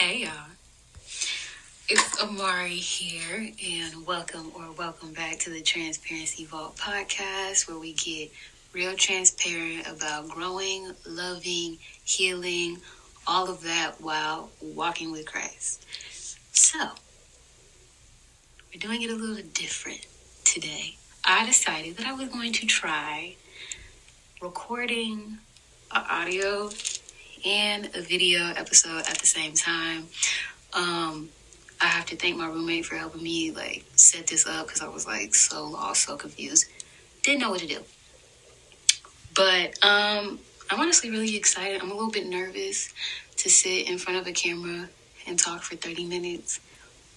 Hey y'all. It's Amari here, and welcome or welcome back to the Transparency Vault podcast, where we get real transparent about growing, loving, healing, all of that while walking with Christ. So, we're doing it a little different today. I decided that I was going to try recording an audio and a video episode at the same time. Um, I have to thank my roommate for helping me like set this up because I was like so lost, so confused, didn't know what to do. But um, I'm honestly really excited. I'm a little bit nervous to sit in front of a camera and talk for 30 minutes,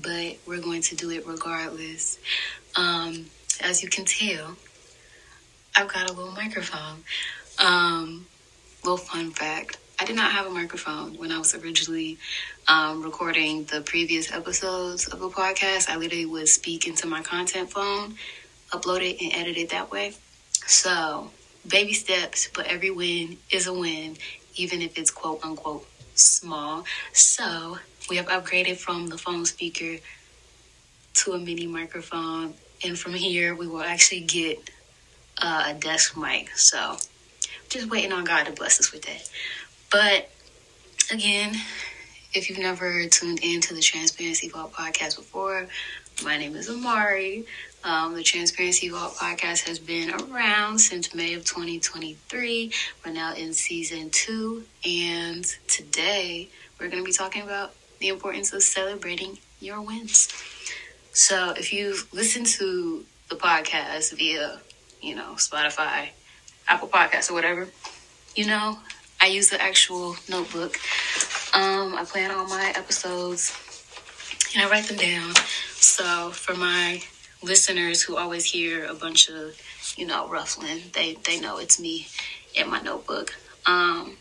but we're going to do it regardless. Um, as you can tell, I've got a little microphone. Um, little fun fact I did not have a microphone when I was originally um, recording the previous episodes of a podcast. I literally would speak into my content phone, upload it, and edit it that way. So, baby steps, but every win is a win, even if it's quote unquote small. So, we have upgraded from the phone speaker to a mini microphone, and from here, we will actually get uh, a desk mic. So, just waiting on God to bless us with that. But again, if you've never tuned into the Transparency Vault podcast before, my name is Amari. Um, the Transparency Vault podcast has been around since May of 2023. We're now in season two, and today we're going to be talking about the importance of celebrating your wins. So, if you've listened to the podcast via, you know, Spotify, Apple Podcasts, or whatever, you know I use the actual notebook. Um, I plan all my episodes and I write them down. So for my listeners who always hear a bunch of, you know, ruffling, they they know it's me in my notebook. Um,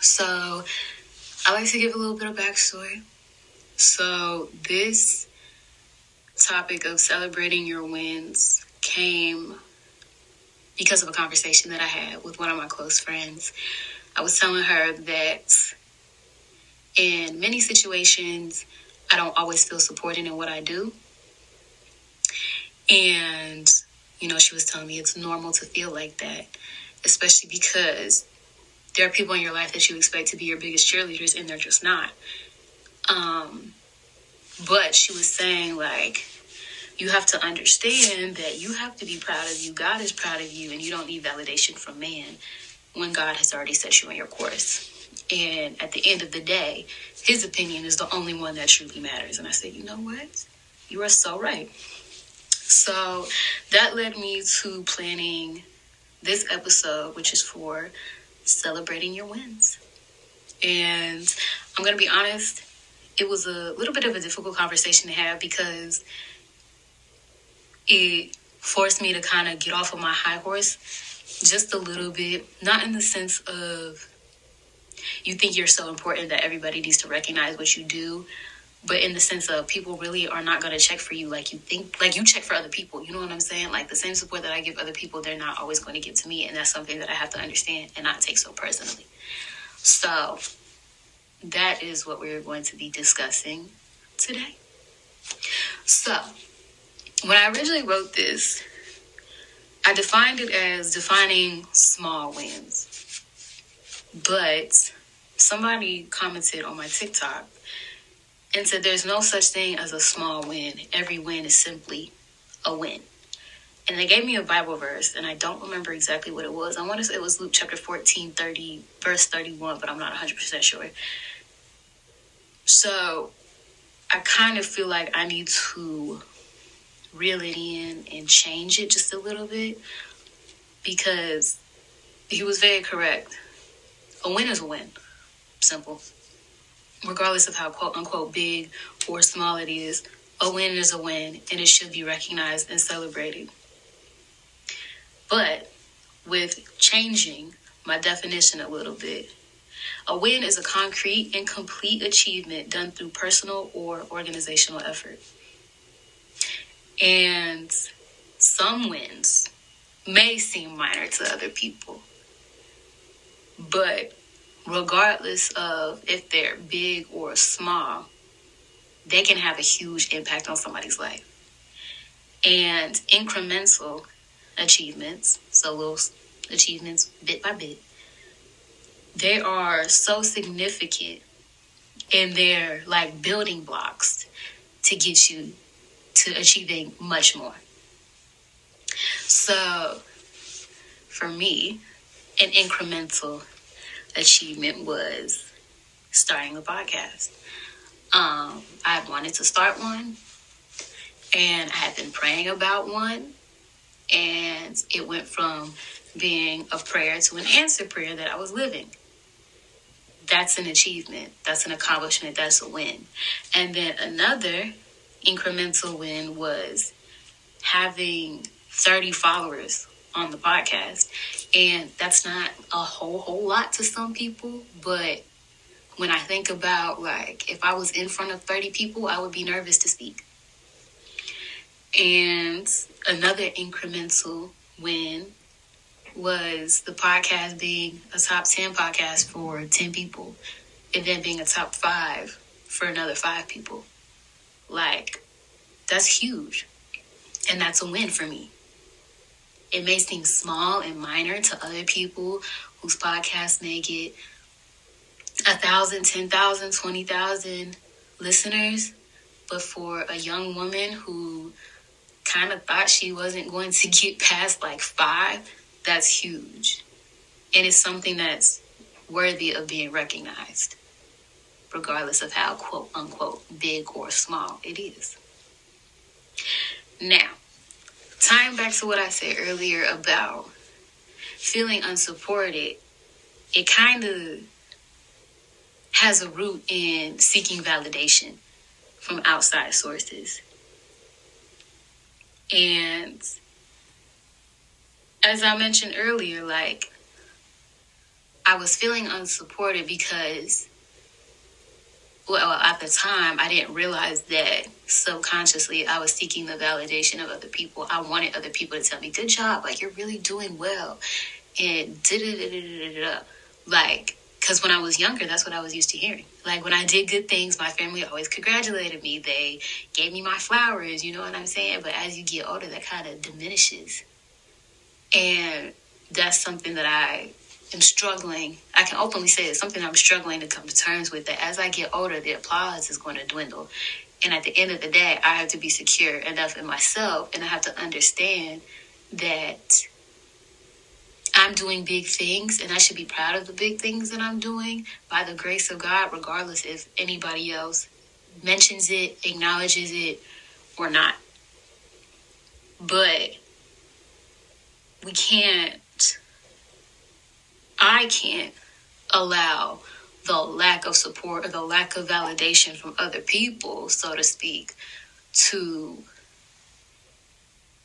so I like to give a little bit of backstory. So this topic of celebrating your wins came because of a conversation that I had with one of my close friends. I was telling her that in many situations, I don't always feel supported in what I do. And, you know, she was telling me it's normal to feel like that, especially because there are people in your life that you expect to be your biggest cheerleaders and they're just not. Um, but she was saying, like, you have to understand that you have to be proud of you. God is proud of you, and you don't need validation from man when God has already set you on your course. And at the end of the day, his opinion is the only one that truly matters. And I said, you know what? You are so right. So that led me to planning this episode, which is for celebrating your wins. And I'm going to be honest, it was a little bit of a difficult conversation to have because it forced me to kind of get off of my high horse just a little bit, not in the sense of you think you're so important that everybody needs to recognize what you do, but in the sense of people really are not going to check for you like you think, like you check for other people. You know what I'm saying? Like the same support that I give other people, they're not always going to give to me. And that's something that I have to understand and not take so personally. So that is what we're going to be discussing today. So when I originally wrote this, I defined it as defining small wins. But somebody commented on my TikTok and said there's no such thing as a small win. Every win is simply a win. And they gave me a Bible verse, and I don't remember exactly what it was. I want to say it was Luke chapter 14, 30, verse 31, but I'm not 100% sure. So I kind of feel like I need to reel it in and change it just a little bit because he was very correct. A win is a win. Simple. Regardless of how quote unquote big or small it is, a win is a win and it should be recognized and celebrated. But with changing my definition a little bit, a win is a concrete and complete achievement done through personal or organizational effort. And some wins may seem minor to other people, but regardless of if they're big or small, they can have a huge impact on somebody's life. And incremental achievements, so little achievements bit by bit, they are so significant in their like building blocks to get you to achieving much more. So for me, an incremental achievement was starting a podcast. Um, I wanted to start one, and I had been praying about one, and it went from being a prayer to an answer prayer that I was living. That's an achievement. That's an accomplishment. That's a win. And then another incremental win was having 30 followers on the podcast. And that's not a whole whole lot to some people, but when I think about like if I was in front of 30 people, I would be nervous to speak. And another incremental win was the podcast being a top 10 podcast for 10 people and then being a top 5 for another 5 people. Like that's huge. And that's a win for me it may seem small and minor to other people whose podcasts may get a thousand, ten thousand, twenty thousand listeners. But for a young woman who kind of thought she wasn't going to get past like five, that's huge. And it's something that's worthy of being recognized, regardless of how quote unquote big or small it is. Now, tying back to what I said earlier about feeling unsupported, it kind of has a root in seeking validation from outside sources. And as I mentioned earlier, like I was feeling unsupported because well, at the time, I didn't realize that subconsciously I was seeking the validation of other people. I wanted other people to tell me, good job, like you're really doing well. And da like, because when I was younger, that's what I was used to hearing. Like when I did good things, my family always congratulated me. They gave me my flowers, you know what I'm saying? But as you get older, that kind of diminishes. And that's something that I am struggling. I can openly say it's something I'm struggling to come to terms with. That as I get older, the applause is going to dwindle, and at the end of the day, I have to be secure enough in myself, and I have to understand that I'm doing big things, and I should be proud of the big things that I'm doing by the grace of God, regardless if anybody else mentions it, acknowledges it, or not. But we can't I can't allow the lack of support or the lack of validation from other people, so to speak, to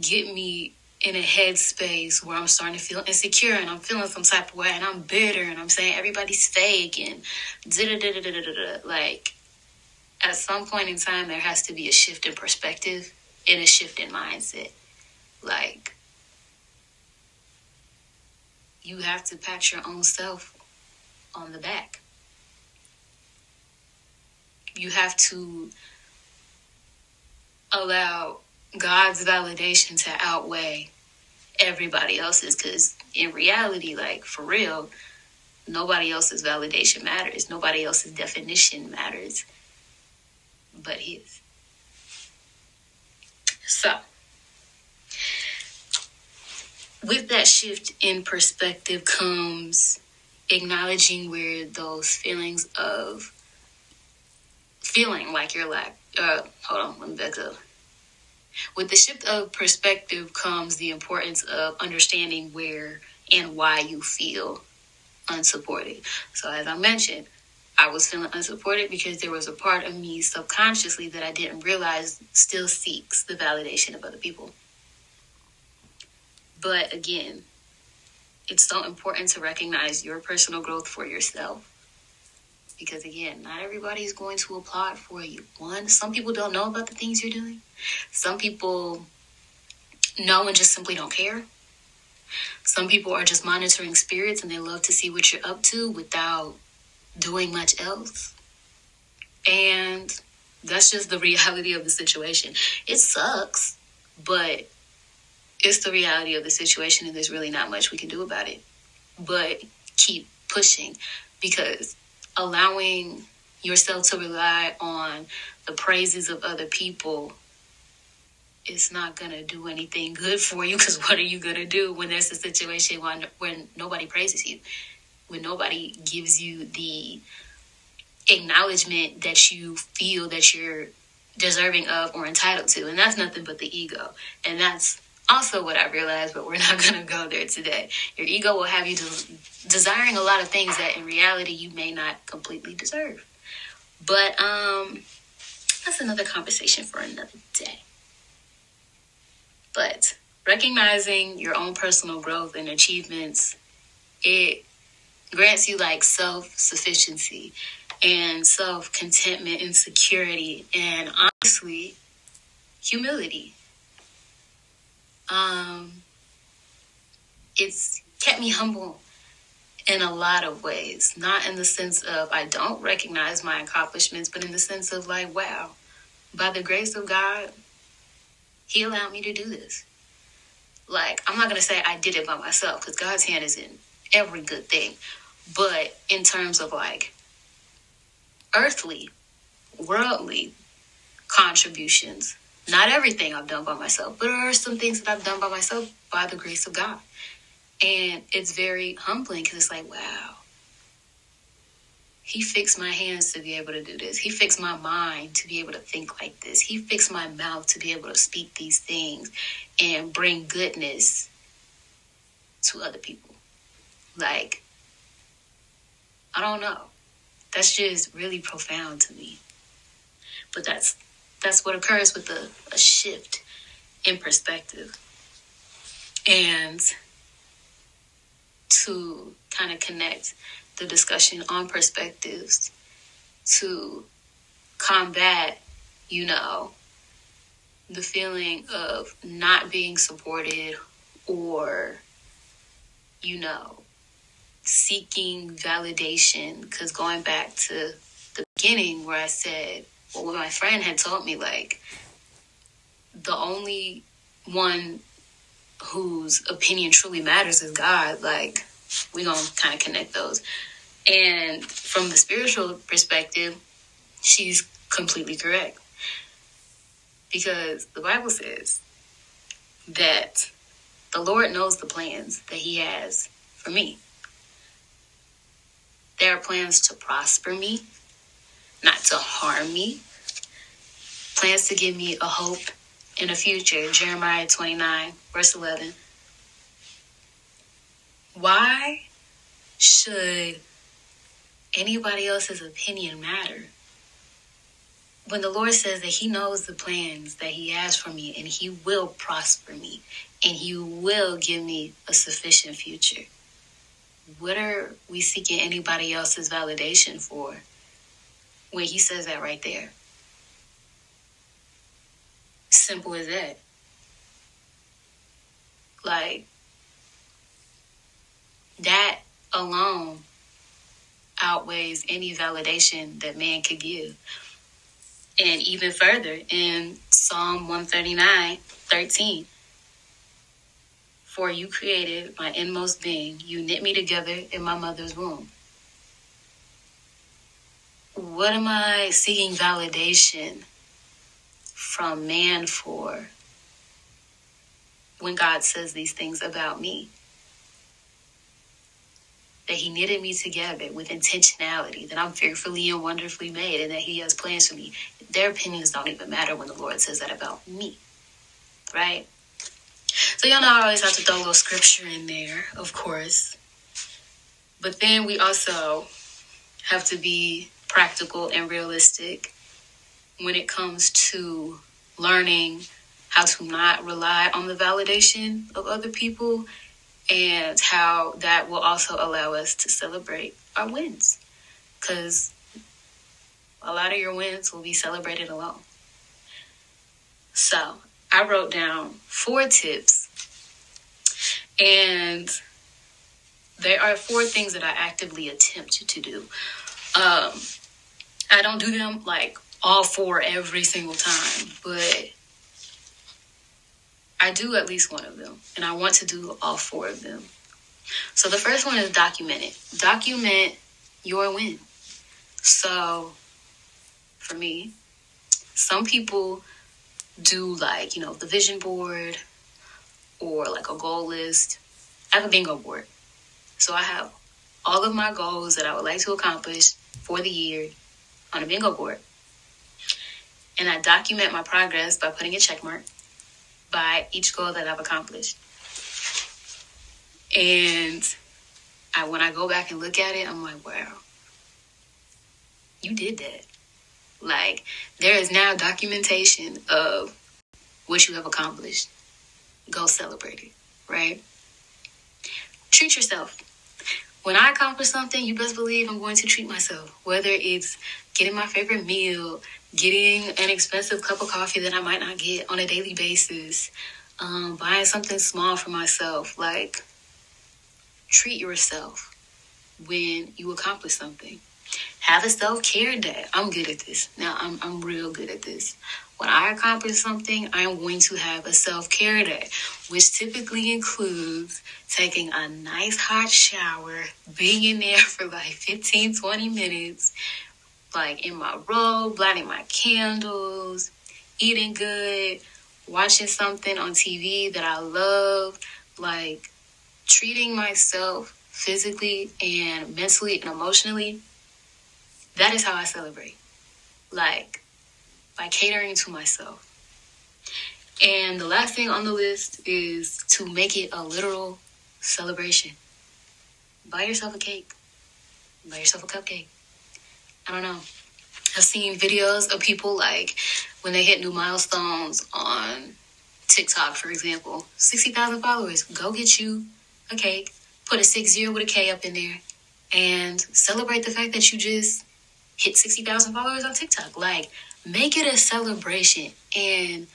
get me in a headspace where I'm starting to feel insecure and I'm feeling some type of way and I'm bitter and I'm saying everybody's fake and da da da da da da. Like, at some point in time, there has to be a shift in perspective and a shift in mindset. Like, you have to pat your own self on the back. You have to allow God's validation to outweigh everybody else's because in reality, like for real, nobody else's validation matters. Nobody else's definition matters but his. So, with that shift in perspective comes acknowledging where those feelings of feeling like you're like uh hold on let me back up. With the shift of perspective comes the importance of understanding where and why you feel unsupported. So as i mentioned i was feeling unsupported because there was a part of me subconsciously that i didn't realize still seeks the validation of other people but again, it's so important to recognize your personal growth for yourself. Because again, not everybody is going to applaud for you. One, some people don't know about the things you're doing. Some people know and just simply don't care. Some people are just monitoring spirits and they love to see what you're up to without doing much else. And that's just the reality of the situation. It sucks, but it's the reality of the situation, and there's really not much we can do about it. But keep pushing because allowing yourself to rely on the praises of other people it's not to do anything good for you because what are you to do when there's a situation when, when nobody praises you when nobody gives you the acknowledgement that you feel that you're deserving of or entitled to and that's nothing but the ego and that's also what i realized but we're not going to go there today your ego will have you de- desiring a lot of things that in reality you may not completely deserve but um that's another conversation for another day but recognizing your own personal growth and achievements it grants you like self-sufficiency and self contentment and security and honestly humility. Um, it's kept me humble in a lot of ways, not in the sense of I don't recognize my accomplishments, but in the sense of like, wow, by the grace of God, He allowed me to do this. Like, I'm not going to say I did it by myself because God's hand is in every good thing. But in terms of like earthly, worldly contributions. Not everything I've done by myself, but there are some things that I've done by myself by the grace of God. And it's very humbling because it's like, wow, he fixed my hands to be able to do this. He fixed my mind to be able to think like this. He fixed my mouth to be able to speak these things and bring goodness to other people. Like, I don't know that's just really profound to me. But that's that's what occurs with a, a shift in perspective. And to kind of connect the discussion on perspectives to combat, you know, the feeling of not being supported or, you know, seeking validation because going back to the beginning where I said, well, what my friend had told me, like, the only one whose opinion truly matters is God. Like, we're going to kind of connect those. And from the spiritual perspective, she's completely correct. Because the Bible says that the Lord knows the plans that He has for me. There are plans to prosper me, not to harm me. Plans to give me a hope in a future. Jeremiah 29, verse 11. Why should anybody else's opinion matter? When the Lord says that He knows the plans that He has for me and He will prosper me and He will give me a sufficient future what are we seeking anybody else's validation for when he says that right there? Simple as that. Like, that alone outweighs any validation that man could give. And even further, in Psalm 139 13, for you created my inmost being. You knit me together in my mother's womb. What am I seeking validation from man for when God says these things about me? That He knitted me together with intentionality, that I'm fearfully and wonderfully made, and that He has plans for me. Their opinions don't even matter when the Lord says that about me, right? So y'all know I always have to throw a little scripture in there, of course. But then we also have to be practical and realistic when it comes to learning how to not rely on the validation of other people and how that will also allow us to celebrate our wins. Because a lot of your wins will be celebrated alone. So I wrote down four tips, and there are four things that I actively attempt to do Um, I don't do them like all four every single time, but I do at least one of them, and I want to do all four of them. So the first one is document it. Document your win. So for me, some people do like, you know, the vision board or like a goal list. I have a bingo board. So I have all of my goals that I would like to accomplish for the year on a bingo board. And I document my progress by putting a check mark by each goal that I've accomplished. And I, when I go back and look at it, I'm like, wow, you did that. Like, there is now documentation of what you have accomplished. Go celebrate it, right? Treat yourself. When I accomplish something, you best believe I'm going to treat myself. Whether it's getting my favorite meal, getting an expensive cup of coffee that I might not get on a daily basis, um, buying something small for myself. Like, treat yourself when you accomplish something. Have a self care day. I'm good at this. Now, I'm, I'm real good at this. When I accomplish something, I'm going to have a self care day, which typically includes taking a nice hot shower, being in there for like 15, 20 minutes, like in my robe, lighting my candles, eating good, watching something on TV that I love, like treating myself physically and mentally and emotionally. That is how I celebrate. Like by catering to myself. And the last thing on the list is to make it a literal celebration. Buy yourself a cake. Buy yourself a cupcake. I don't know. I've seen videos of people like when they hit new milestones on TikTok, for example, 60,000 followers. Go get you a cake, put a six zero with a K up in there, and celebrate the fact that you just hit 60,000 followers on TikTok. Like, make it a celebration and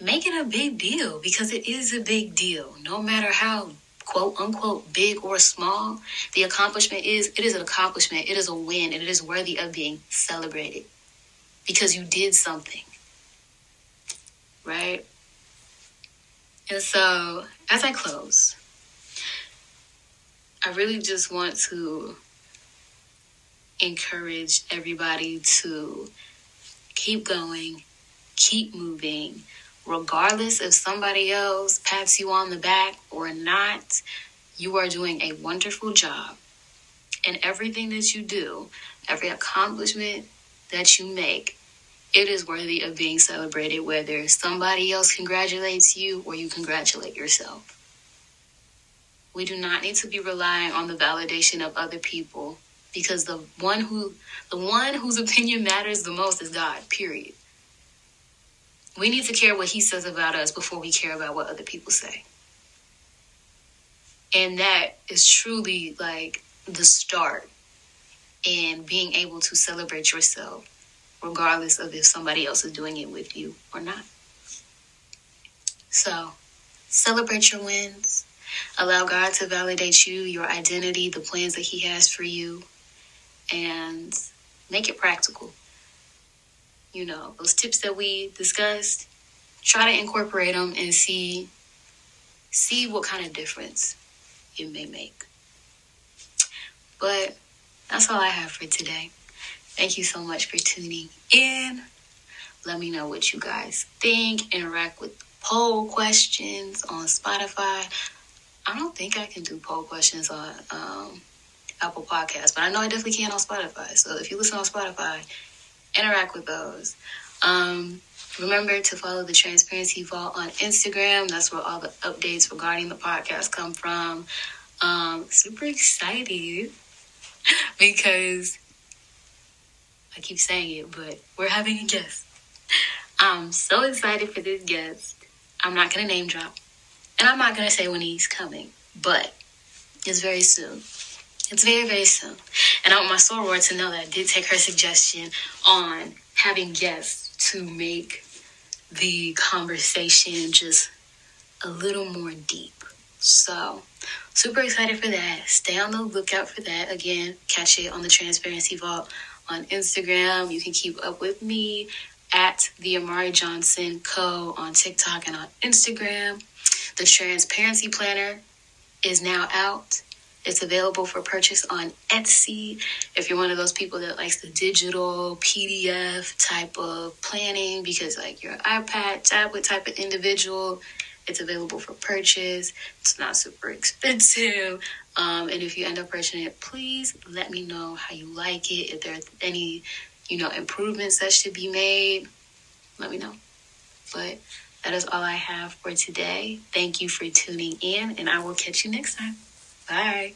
make it a big deal because it is a big deal. No matter how quote unquote big or small, the accomplishment is it is an accomplishment, it is a win, and it is worthy of being celebrated because you did something. Right? And so, as I close, I really just want to encourage everybody to keep going, keep moving, regardless if somebody else pats you on the back or not, you are doing a wonderful job. And everything that you do, every accomplishment that you make, it is worthy of being celebrated, whether somebody else congratulates you or you congratulate yourself. We do not need to be relying on the validation of other people because the one who the one whose opinion matters the most is God, period. We need to care what he says about us before we care about what other people say. And that is truly like the start in being able to celebrate yourself, regardless of if somebody else is doing it with you or not. So, celebrate your wins. Allow God to validate you, your identity, the plans that He has for you, and make it practical you know, those tips that we discussed, try to incorporate them and see see what kind of difference it may make. But that's all I have for today. Thank you so much for tuning in. Let me know what you guys think. Interact with poll questions on Spotify. I don't think I can do poll questions on um, Apple Podcasts, but I know I definitely can on Spotify. So if you listen on Spotify, interact with those. Um, remember to follow the Transparency Vault on Instagram. That's where all the updates regarding the podcast come from. Um, super excited because I keep saying it, but we're having a guest. I'm so excited for this guest. I'm not going to name drop, and I'm not going to say when he's coming, but it's very soon. It's very, very soon. And I want my soror to know that I did take her suggestion on having guests to make the conversation just a little more deep. So super excited for that. Stay on the lookout for that. Again, catch it on the Transparency Vault on Instagram. You can keep up with me at the Amari Johnson Co. on TikTok and on Instagram. The Transparency Planner is now out. It's available for purchase on Etsy. If you're one of those people that likes the digital PDF type of planning because like you're an iPad tablet type of individual, it's available for purchase. It's not super expensive. Um, and if you end up purchasing it, please let me know how you like it. If there's any, you know, improvements that should be made, let me know. But that is all I have for today. Thank you for tuning in, and I will catch you next time. Bye.